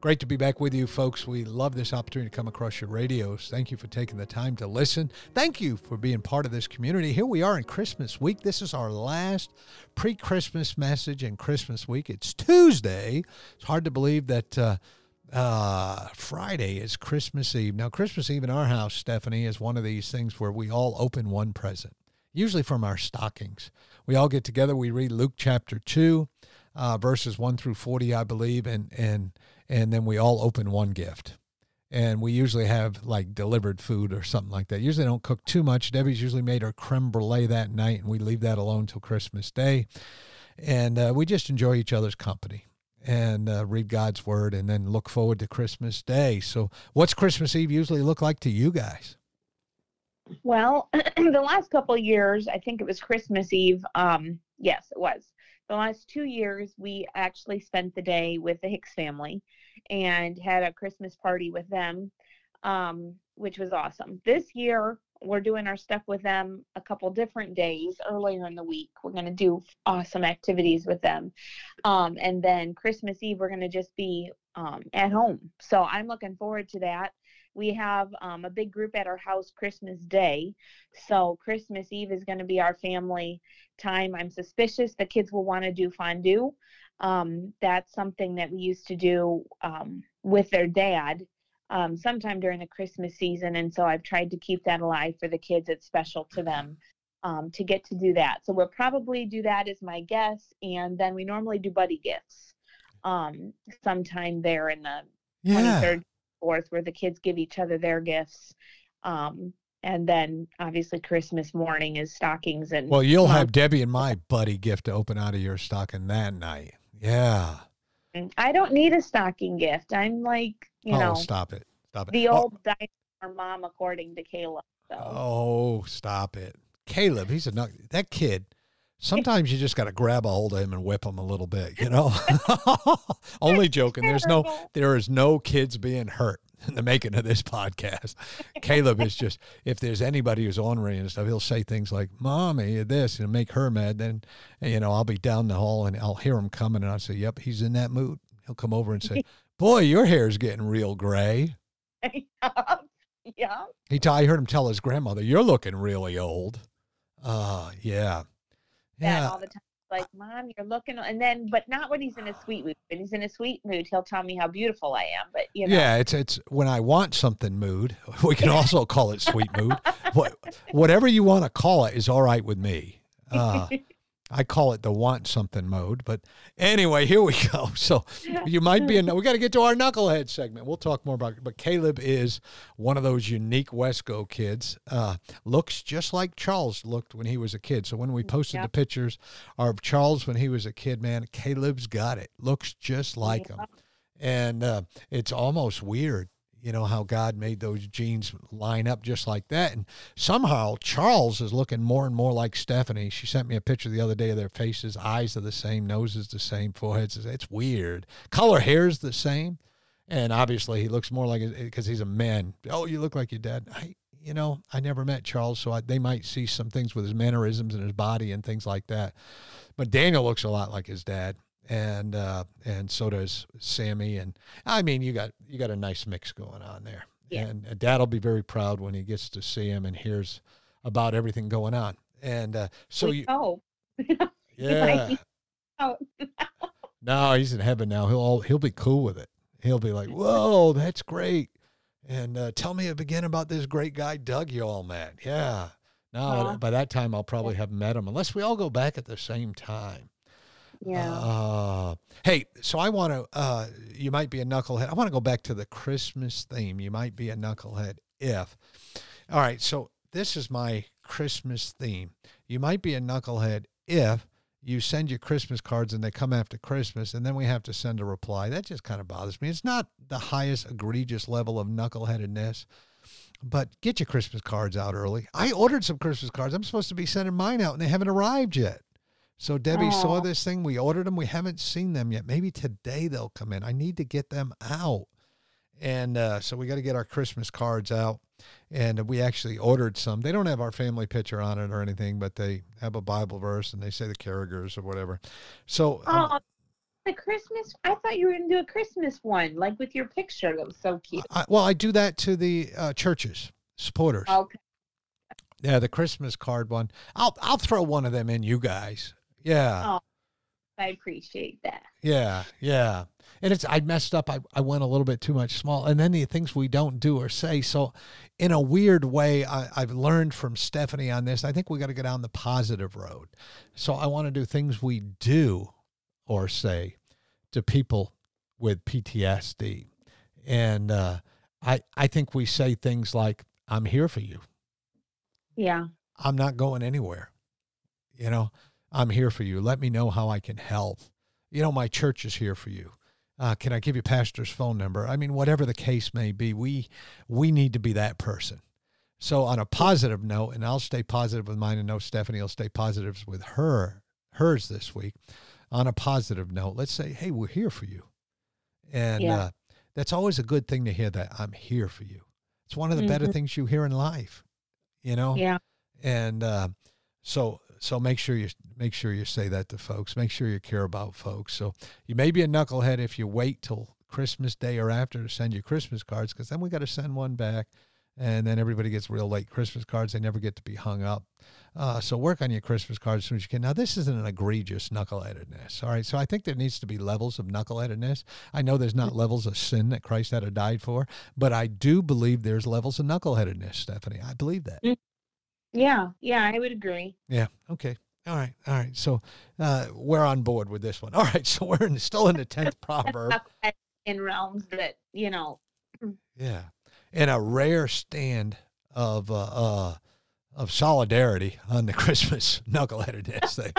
Great to be back with you, folks. We love this opportunity to come across your radios. Thank you for taking the time to listen. Thank you for being part of this community. Here we are in Christmas week. This is our last pre Christmas message in Christmas week. It's Tuesday. It's hard to believe that uh, uh, Friday is Christmas Eve. Now, Christmas Eve in our house, Stephanie, is one of these things where we all open one present, usually from our stockings. We all get together, we read Luke chapter 2. Uh, verses 1 through 40, I believe, and and and then we all open one gift. And we usually have like delivered food or something like that. Usually don't cook too much. Debbie's usually made her creme brulee that night, and we leave that alone till Christmas Day. And uh, we just enjoy each other's company and uh, read God's word, and then look forward to Christmas Day. So, what's Christmas Eve usually look like to you guys? Well, the last couple years, I think it was Christmas Eve. Um, yes, it was the last two years, we actually spent the day with the Hicks family and had a Christmas party with them, um, which was awesome. This year, we're doing our stuff with them a couple different days earlier in the week. We're going to do awesome activities with them. Um, and then Christmas Eve, we're going to just be um, at home. So I'm looking forward to that. We have um, a big group at our house Christmas Day. So Christmas Eve is going to be our family time. I'm suspicious the kids will want to do fondue. Um, that's something that we used to do um, with their dad um, sometime during the Christmas season. And so I've tried to keep that alive for the kids. It's special to them um, to get to do that. So we'll probably do that as my guess. And then we normally do buddy gifts um, sometime there in the yeah. 23rd, 4th, where the kids give each other their gifts. Um, and then obviously Christmas morning is stockings and. Well, you'll have Debbie and my buddy gift to open out of your stocking that night. Yeah. Mm, I don't need a stocking gift. I'm like, you oh, know. stop it. Stop it. The old oh. dinosaur mom, according to Caleb. So. Oh, stop it. Caleb, he's a that kid sometimes you just got to grab a hold of him and whip him a little bit, you know. Only joking. There's no there is no kids being hurt in the making of this podcast. Caleb is just if there's anybody who's ornery and stuff, he'll say things like "mommy" this and make her mad. Then you know I'll be down the hall and I'll hear him coming and I'll say, "Yep, he's in that mood." He'll come over and say, "Boy, your hair's getting real gray." yeah. He t- I heard him tell his grandmother, "You're looking really old." Uh, yeah that yeah. all the time. Like, mom, you're looking, and then, but not when he's in a sweet mood. When he's in a sweet mood, he'll tell me how beautiful I am. But you know, yeah, it's it's when I want something mood. We can also call it sweet mood. what, whatever you want to call it is all right with me. Uh, I call it the want something mode. But anyway, here we go. So you might be in, we got to get to our knucklehead segment. We'll talk more about it. But Caleb is one of those unique Wesco kids. Uh, looks just like Charles looked when he was a kid. So when we posted yep. the pictures of Charles when he was a kid, man, Caleb's got it. Looks just like yep. him. And uh, it's almost weird you know how God made those genes line up just like that. And somehow Charles is looking more and more like Stephanie. She sent me a picture the other day of their faces. Eyes are the same, noses the same, foreheads. It's weird. Color hair is the same, and obviously he looks more like uh, because he's a man. Oh, you look like your dad. I, you know, I never met Charles, so I, they might see some things with his mannerisms and his body and things like that. But Daniel looks a lot like his dad and uh, and so does Sammy. And I mean, you got you got a nice mix going on there. Yeah. And Dad will be very proud when he gets to see him and hears about everything going on. And uh, so we you, oh, yeah. no, he's in heaven now. He'll all, he'll be cool with it. He'll be like, "Whoa, that's great." And uh, tell me again about this great guy, Doug. You all met. Yeah. Now, by that time, I'll probably have met him, unless we all go back at the same time. Yeah. Uh, hey, so I want to, uh, you might be a knucklehead. I want to go back to the Christmas theme. You might be a knucklehead if. All right, so this is my Christmas theme. You might be a knucklehead if you send your Christmas cards and they come after Christmas and then we have to send a reply. That just kind of bothers me. It's not the highest egregious level of knuckleheadedness, but get your Christmas cards out early. I ordered some Christmas cards. I'm supposed to be sending mine out and they haven't arrived yet. So Debbie Aww. saw this thing. We ordered them. We haven't seen them yet. Maybe today they'll come in. I need to get them out. And uh, so we got to get our Christmas cards out. And we actually ordered some. They don't have our family picture on it or anything, but they have a Bible verse and they say the Carragers or whatever. So. Um, oh, the Christmas. I thought you were going to do a Christmas one, like with your picture. That was so cute. I, well, I do that to the uh, churches, supporters. Okay. Yeah, the Christmas card one. I'll I'll throw one of them in, you guys. Yeah. Oh, I appreciate that. Yeah, yeah. And it's I messed up. I, I went a little bit too much small. And then the things we don't do or say. So in a weird way, I, I've learned from Stephanie on this. I think we got to get down the positive road. So I want to do things we do or say to people with PTSD. And uh, I I think we say things like, I'm here for you. Yeah. I'm not going anywhere. You know, I'm here for you. Let me know how I can help. You know, my church is here for you. Uh, can I give you pastor's phone number? I mean, whatever the case may be, we we need to be that person. So on a positive note, and I'll stay positive with mine, and know Stephanie will stay positive with her hers this week. On a positive note, let's say, hey, we're here for you, and yeah. uh, that's always a good thing to hear. That I'm here for you. It's one of the mm-hmm. better things you hear in life, you know. Yeah. And uh, so so make sure you make sure you say that to folks. Make sure you care about folks. So you may be a knucklehead if you wait till Christmas Day or after to send your Christmas cards, because then we got to send one back, and then everybody gets real late Christmas cards. They never get to be hung up. Uh, so work on your Christmas cards as soon as you can. Now this isn't an egregious knuckleheadedness. All right. So I think there needs to be levels of knuckleheadedness. I know there's not levels of sin that Christ had to die for, but I do believe there's levels of knuckleheadedness, Stephanie. I believe that. Yeah, yeah, I would agree. Yeah. Okay. All right. All right. So uh, we're on board with this one. All right. So we're in, still in the tenth proverb. In realms that you know. Yeah, and a rare stand of uh, uh of solidarity on the Christmas knuckleheadedness thing.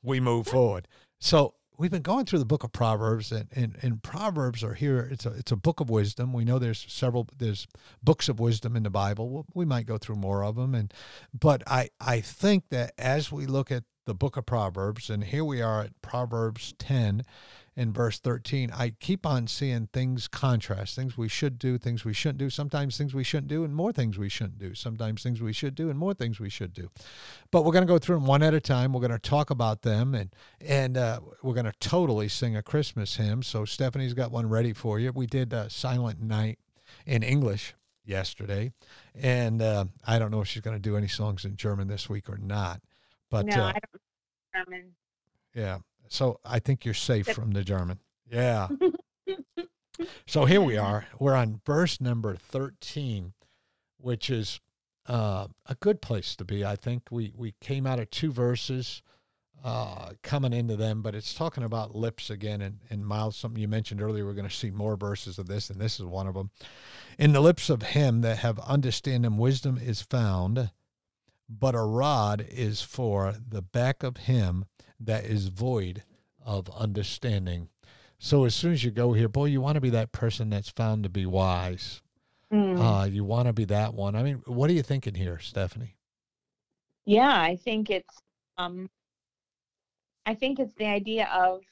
we move forward. So we've been going through the book of Proverbs, and, and, and Proverbs are here. It's a it's a book of wisdom. We know there's several there's books of wisdom in the Bible. We might go through more of them, and but I I think that as we look at the book of Proverbs, and here we are at Proverbs ten, in verse 13, I keep on seeing things contrast, things we should do, things we shouldn't do, sometimes things we shouldn't do, and more things we shouldn't do, sometimes things we should do, and more things we should do. But we're going to go through them one at a time. We're going to talk about them, and, and uh, we're going to totally sing a Christmas hymn. So Stephanie's got one ready for you. We did uh, Silent Night in English yesterday, and uh, I don't know if she's going to do any songs in German this week or not. But no, uh, I don't German. Yeah, so I think you're safe from the German. Yeah. so here we are. We're on verse number 13, which is uh, a good place to be. I think we, we came out of two verses uh, coming into them, but it's talking about lips again. And, and Miles, something you mentioned earlier, we're going to see more verses of this, and this is one of them. In the lips of him that have understanding, wisdom is found, but a rod is for the back of him that is void of understanding. So as soon as you go here, boy, you want to be that person that's found to be wise. Mm. Uh, you want to be that one. I mean, what are you thinking here, Stephanie? Yeah, I think it's um I think it's the idea of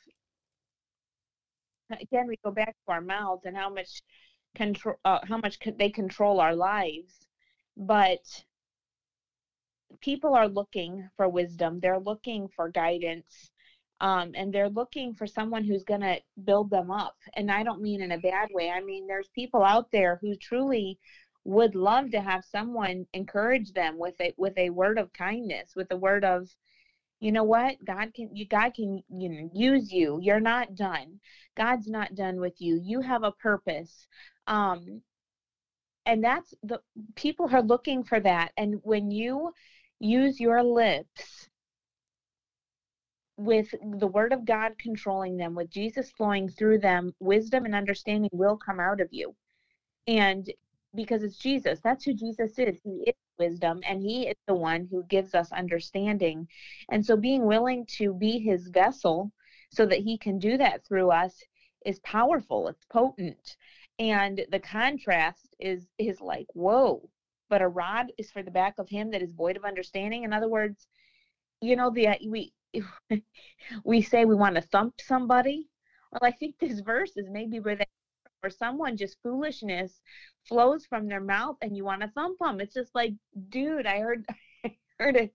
again we go back to our mouths and how much control uh, how much they control our lives but people are looking for wisdom. They're looking for guidance um, and they're looking for someone who's going to build them up. And i don't mean in a bad way. I mean there's people out there who truly would love to have someone encourage them with a with a word of kindness with a word of you know what? God can you god can you know use you. You're not done. God's not done with you. You have a purpose. Um and that's the people are looking for that. And when you use your lips with the word of God controlling them, with Jesus flowing through them, wisdom and understanding will come out of you. And because it's Jesus, that's who Jesus is. He is wisdom and he is the one who gives us understanding. And so being willing to be his vessel so that he can do that through us is powerful, it's potent. And the contrast is is like, whoa, but a rod is for the back of him that is void of understanding. In other words, you know, the uh, we we say we want to thump somebody. Well, I think this verse is maybe where they or someone just foolishness flows from their mouth and you want to thump them. It's just like, dude, I heard I heard a,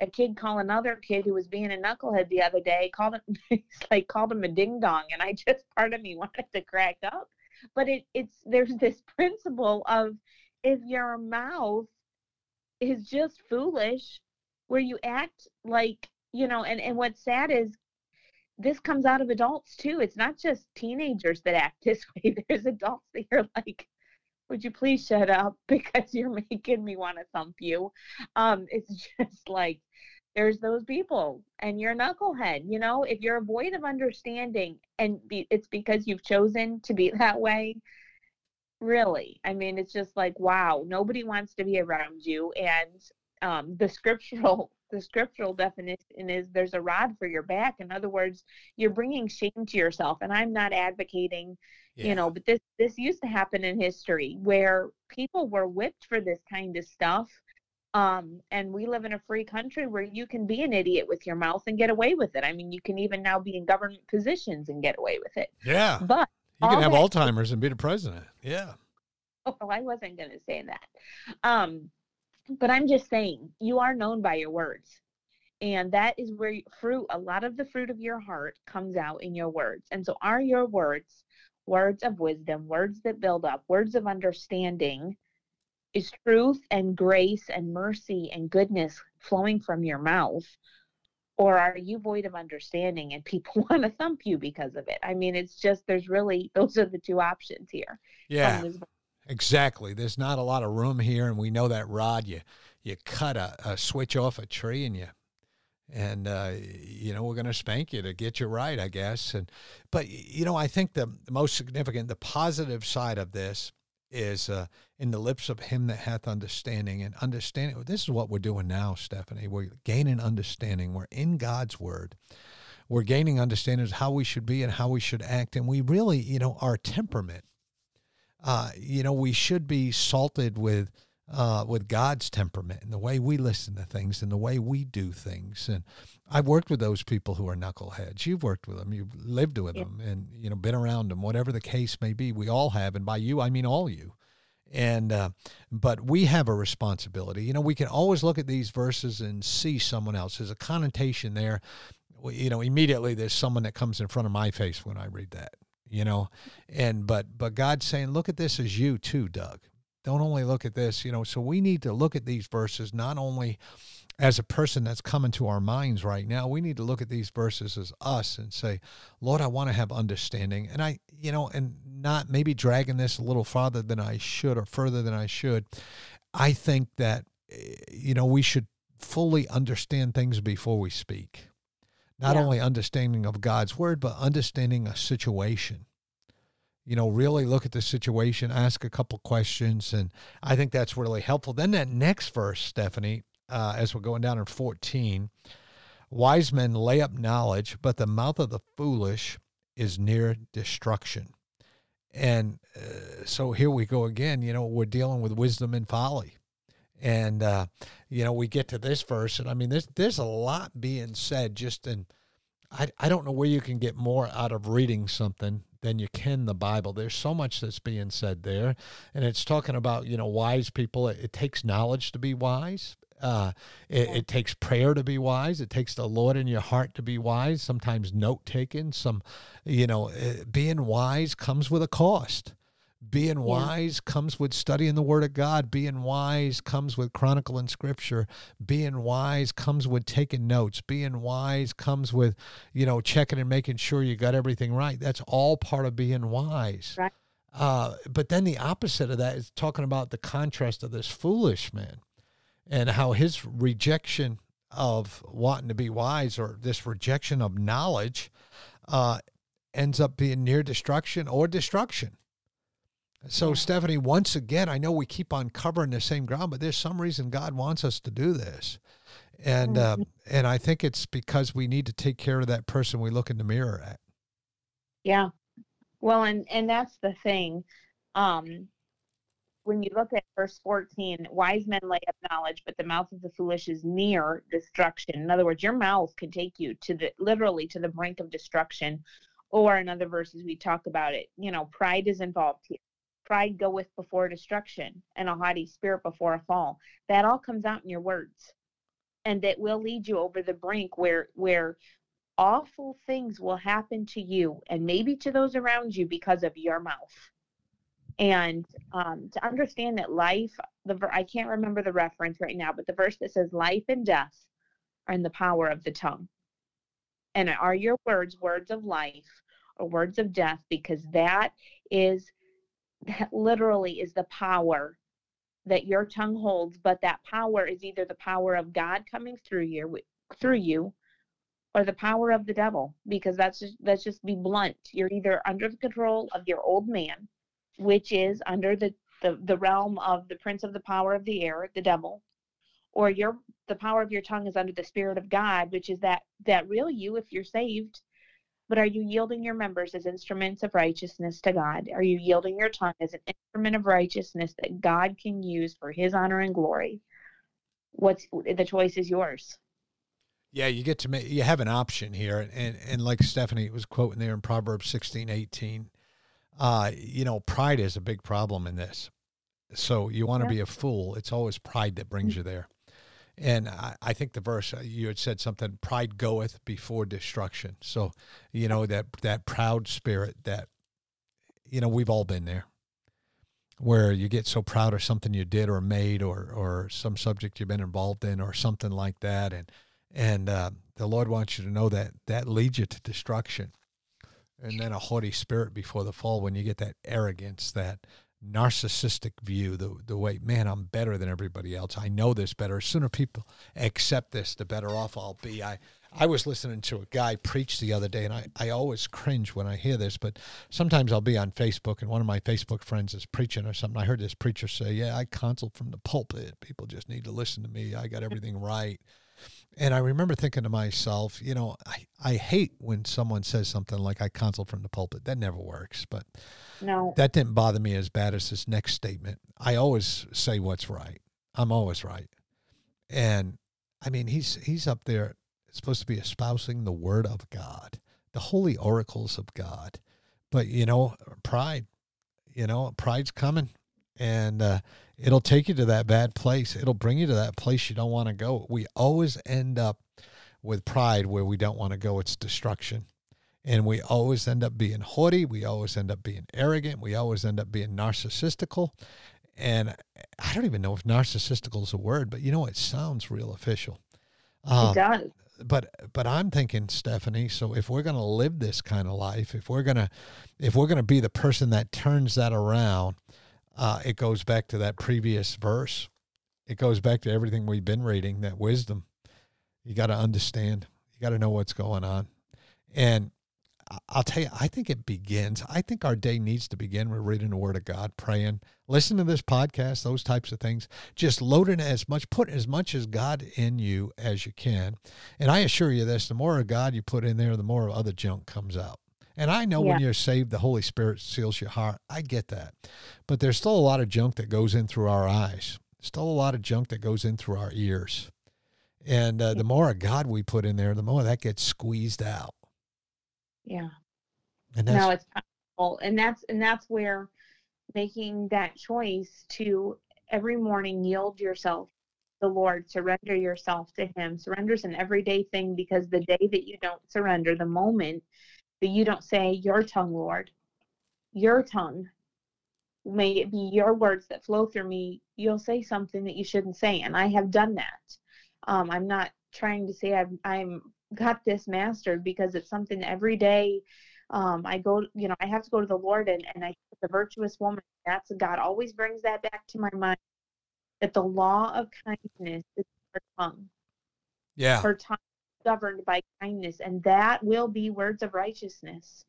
a kid call another kid who was being a knucklehead the other day, called him like called him a ding dong, and I just part of me wanted to crack up. But it it's there's this principle of if your mouth is just foolish, where you act like you know, and, and what's sad is this comes out of adults too. It's not just teenagers that act this way. There's adults that are like, would you please shut up because you're making me want to thump you. Um, it's just like there's those people and you're a knucklehead. You know, if you're void of understanding and be, it's because you've chosen to be that way, really. I mean, it's just like, wow, nobody wants to be around you. And um, the scriptural the scriptural definition is there's a rod for your back in other words you're bringing shame to yourself and i'm not advocating yeah. you know but this this used to happen in history where people were whipped for this kind of stuff um, and we live in a free country where you can be an idiot with your mouth and get away with it i mean you can even now be in government positions and get away with it yeah but you can have alzheimer's and be the president yeah oh i wasn't going to say that um but I'm just saying, you are known by your words. And that is where fruit, a lot of the fruit of your heart comes out in your words. And so, are your words words of wisdom, words that build up, words of understanding? Is truth and grace and mercy and goodness flowing from your mouth? Or are you void of understanding and people want to thump you because of it? I mean, it's just, there's really, those are the two options here. Yeah. Exactly. There's not a lot of room here, and we know that rod. You you cut a, a switch off a tree, and you and uh, you know we're going to spank you to get you right, I guess. And but you know I think the, the most significant, the positive side of this is uh, in the lips of him that hath understanding and understanding. This is what we're doing now, Stephanie. We're gaining understanding. We're in God's word. We're gaining understanding of how we should be and how we should act, and we really, you know, our temperament uh, you know, we should be salted with uh, with God's temperament and the way we listen to things and the way we do things. And I've worked with those people who are knuckleheads. You've worked with them. You've lived with yeah. them, and you know, been around them. Whatever the case may be, we all have, and by you, I mean all you. And uh, but we have a responsibility. You know, we can always look at these verses and see someone else. There's a connotation there. You know, immediately there's someone that comes in front of my face when I read that you know and but but god's saying look at this as you too doug don't only look at this you know so we need to look at these verses not only as a person that's coming to our minds right now we need to look at these verses as us and say lord i want to have understanding and i you know and not maybe dragging this a little farther than i should or further than i should i think that eh, you know we should fully understand things before we speak not yeah. only understanding of God's word, but understanding a situation. You know, really look at the situation, ask a couple questions, and I think that's really helpful. Then that next verse, Stephanie, uh, as we're going down in 14, wise men lay up knowledge, but the mouth of the foolish is near destruction. And uh, so here we go again. You know, we're dealing with wisdom and folly. And uh, you know, we get to this verse, and I mean, there's there's a lot being said just in. I I don't know where you can get more out of reading something than you can the Bible. There's so much that's being said there, and it's talking about you know wise people. It, it takes knowledge to be wise. Uh, it, it, takes prayer to be wise. It takes the Lord in your heart to be wise. Sometimes note taking. Some, you know, uh, being wise comes with a cost. Being yeah. wise comes with studying the Word of God. Being wise comes with chronicling Scripture. Being wise comes with taking notes. Being wise comes with, you know, checking and making sure you got everything right. That's all part of being wise. Right. Uh, but then the opposite of that is talking about the contrast of this foolish man and how his rejection of wanting to be wise or this rejection of knowledge uh, ends up being near destruction or destruction. So, yeah. Stephanie, once again, I know we keep on covering the same ground, but there's some reason God wants us to do this. And uh, and I think it's because we need to take care of that person we look in the mirror at. Yeah. Well, and and that's the thing. Um, when you look at verse 14, wise men lay up knowledge, but the mouth of the foolish is near destruction. In other words, your mouth can take you to the literally to the brink of destruction. Or in other verses, we talk about it. You know, pride is involved here. Pride goeth before destruction, and a haughty spirit before a fall. That all comes out in your words, and it will lead you over the brink where where awful things will happen to you and maybe to those around you because of your mouth and um, to understand that life the i can't remember the reference right now but the verse that says life and death are in the power of the tongue. And are your words words of life or words of death? Because that is that literally is the power that your tongue holds but that power is either the power of god coming through you through you or the power of the devil because that's just let's just be blunt. You're either under the control of your old man which is under the, the, the realm of the prince of the power of the air, the devil, or your the power of your tongue is under the spirit of God, which is that that real you if you're saved. But are you yielding your members as instruments of righteousness to God? Are you yielding your tongue as an instrument of righteousness that God can use for his honor and glory? What's the choice is yours. Yeah, you get to make you have an option here. And and like Stephanie was quoting there in Proverbs 16, 18, uh, you know, pride is a big problem in this. So you want to yeah. be a fool. It's always pride that brings mm. you there. And I, I, think the verse uh, you had said something, pride goeth before destruction. So, you know, that that proud spirit that, you know, we've all been there where you get so proud of something you did or made or or some subject you've been involved in or something like that and and uh, the lord wants you to know that that leads you to destruction and then a haughty spirit before the fall when you get that arrogance that narcissistic view the the way man I'm better than everybody else. I know this better. The sooner people accept this the better off I'll be. I I was listening to a guy preach the other day and I, I always cringe when I hear this but sometimes I'll be on Facebook and one of my Facebook friends is preaching or something. I heard this preacher say yeah I counsel from the pulpit. People just need to listen to me. I got everything right and I remember thinking to myself, you know, I, I hate when someone says something like I counsel from the pulpit. That never works. But no, that didn't bother me as bad as this next statement. I always say what's right. I'm always right. And I mean, he's he's up there supposed to be espousing the word of God, the holy oracles of God. But you know, pride, you know, pride's coming and uh, it'll take you to that bad place. It'll bring you to that place you don't want to go. We always end up with pride where we don't want to go. It's destruction. And we always end up being haughty. We always end up being arrogant. We always end up being narcissistical. And I don't even know if narcissistical is a word, but you know, it sounds real official. Um, it does. But but I'm thinking, Stephanie. So if we're going to live this kind of life, if we're gonna if we're gonna be the person that turns that around, uh, it goes back to that previous verse. It goes back to everything we've been reading, that wisdom. You got to understand, you got to know what's going on. And I'll tell you, I think it begins. I think our day needs to begin with reading the Word of God, praying, listen to this podcast, those types of things. Just loading as much, put as much as God in you as you can. And I assure you this the more of God you put in there, the more of other junk comes out. And I know yeah. when you're saved, the Holy Spirit seals your heart. I get that. But there's still a lot of junk that goes in through our eyes, still a lot of junk that goes in through our ears. And uh, the more of God we put in there, the more that gets squeezed out. Yeah. And that's, no, it's powerful. And that's and that's where making that choice to every morning yield yourself to the Lord, surrender yourself to Him. Surrender is an everyday thing because the day that you don't surrender, the moment that you don't say your tongue, Lord, your tongue. May it be your words that flow through me. You'll say something that you shouldn't say, and I have done that. Um, I'm not trying to say I've I'm got this mastered because it's something every day um, I go, you know, I have to go to the Lord and, and I the virtuous woman. That's God always brings that back to my mind that the law of kindness is her tongue. Yeah. Her tongue governed by kindness, and that will be words of righteousness.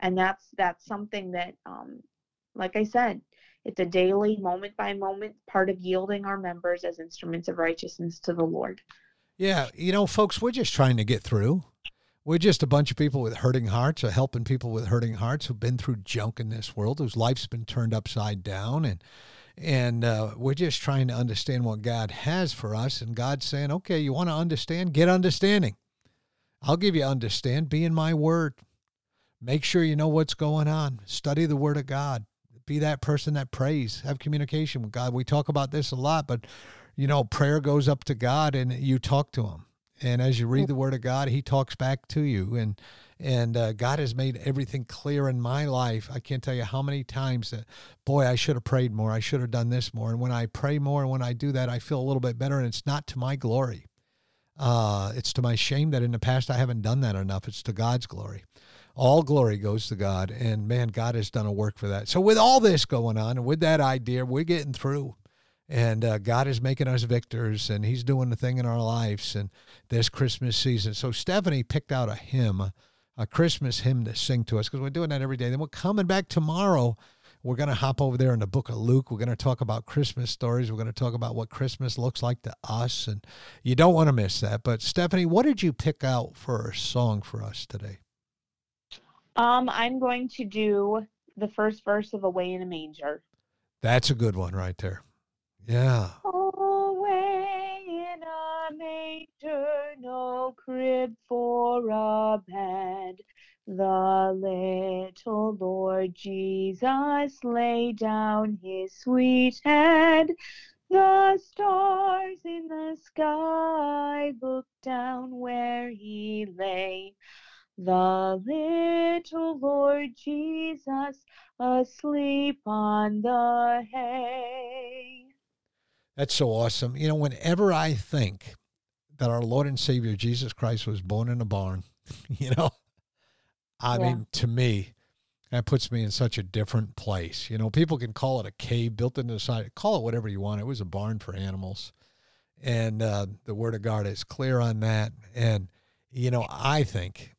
And that's that's something that, um, like I said, it's a daily, moment by moment part of yielding our members as instruments of righteousness to the Lord. Yeah, you know, folks, we're just trying to get through. We're just a bunch of people with hurting hearts, or helping people with hurting hearts who've been through junk in this world, whose life's been turned upside down, and and uh, we're just trying to understand what God has for us. And God's saying, "Okay, you want to understand? Get understanding. I'll give you understand. Be in my word. Make sure you know what's going on. Study the word of God. Be that person that prays. Have communication with God. We talk about this a lot, but you know, prayer goes up to God and you talk to him. And as you read the word of God, he talks back to you. And and uh, God has made everything clear in my life. I can't tell you how many times that, boy, I should have prayed more. I should have done this more. And when I pray more and when I do that, I feel a little bit better. And it's not to my glory. Uh, it's to my shame that in the past I haven't done that enough. It's to God's glory. All glory goes to God. And man, God has done a work for that. So, with all this going on and with that idea, we're getting through and uh, God is making us victors, and He's doing the thing in our lives, and this Christmas season. So Stephanie picked out a hymn, a Christmas hymn to sing to us because we're doing that every day. Then we're coming back tomorrow. We're going to hop over there in the book of Luke. We're going to talk about Christmas stories. We're going to talk about what Christmas looks like to us, and you don't want to miss that. But Stephanie, what did you pick out for a song for us today? Um, I'm going to do the first verse of "Away in a Manger." That's a good one right there. Yeah. Away in a manger, no crib for a bed. The little Lord Jesus lay down his sweet head. The stars in the sky looked down where he lay. The little Lord Jesus asleep on the hay. That's so awesome. You know, whenever I think that our Lord and Savior Jesus Christ was born in a barn, you know, I yeah. mean, to me, that puts me in such a different place. You know, people can call it a cave built into the side, call it whatever you want. It was a barn for animals. And uh, the Word of God is clear on that. And, you know, I think,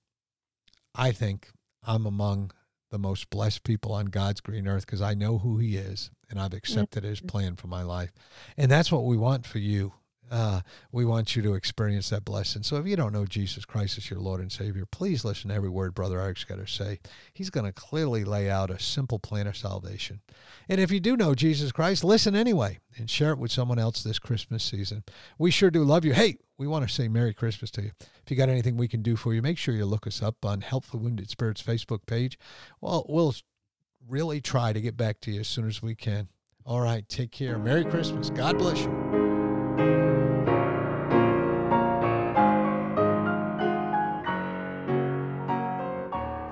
I think I'm among the most blessed people on God's green earth because I know who He is and I've accepted His plan for my life. And that's what we want for you. Uh, we want you to experience that blessing. So if you don't know Jesus Christ as your Lord and Savior, please listen to every word Brother Eric's got to say. He's going to clearly lay out a simple plan of salvation. And if you do know Jesus Christ, listen anyway and share it with someone else this Christmas season. We sure do love you. Hey, we want to say Merry Christmas to you. If you got anything we can do for you, make sure you look us up on Help for Wounded Spirits Facebook page. Well, we'll really try to get back to you as soon as we can. All right, take care. Merry Christmas. God bless you.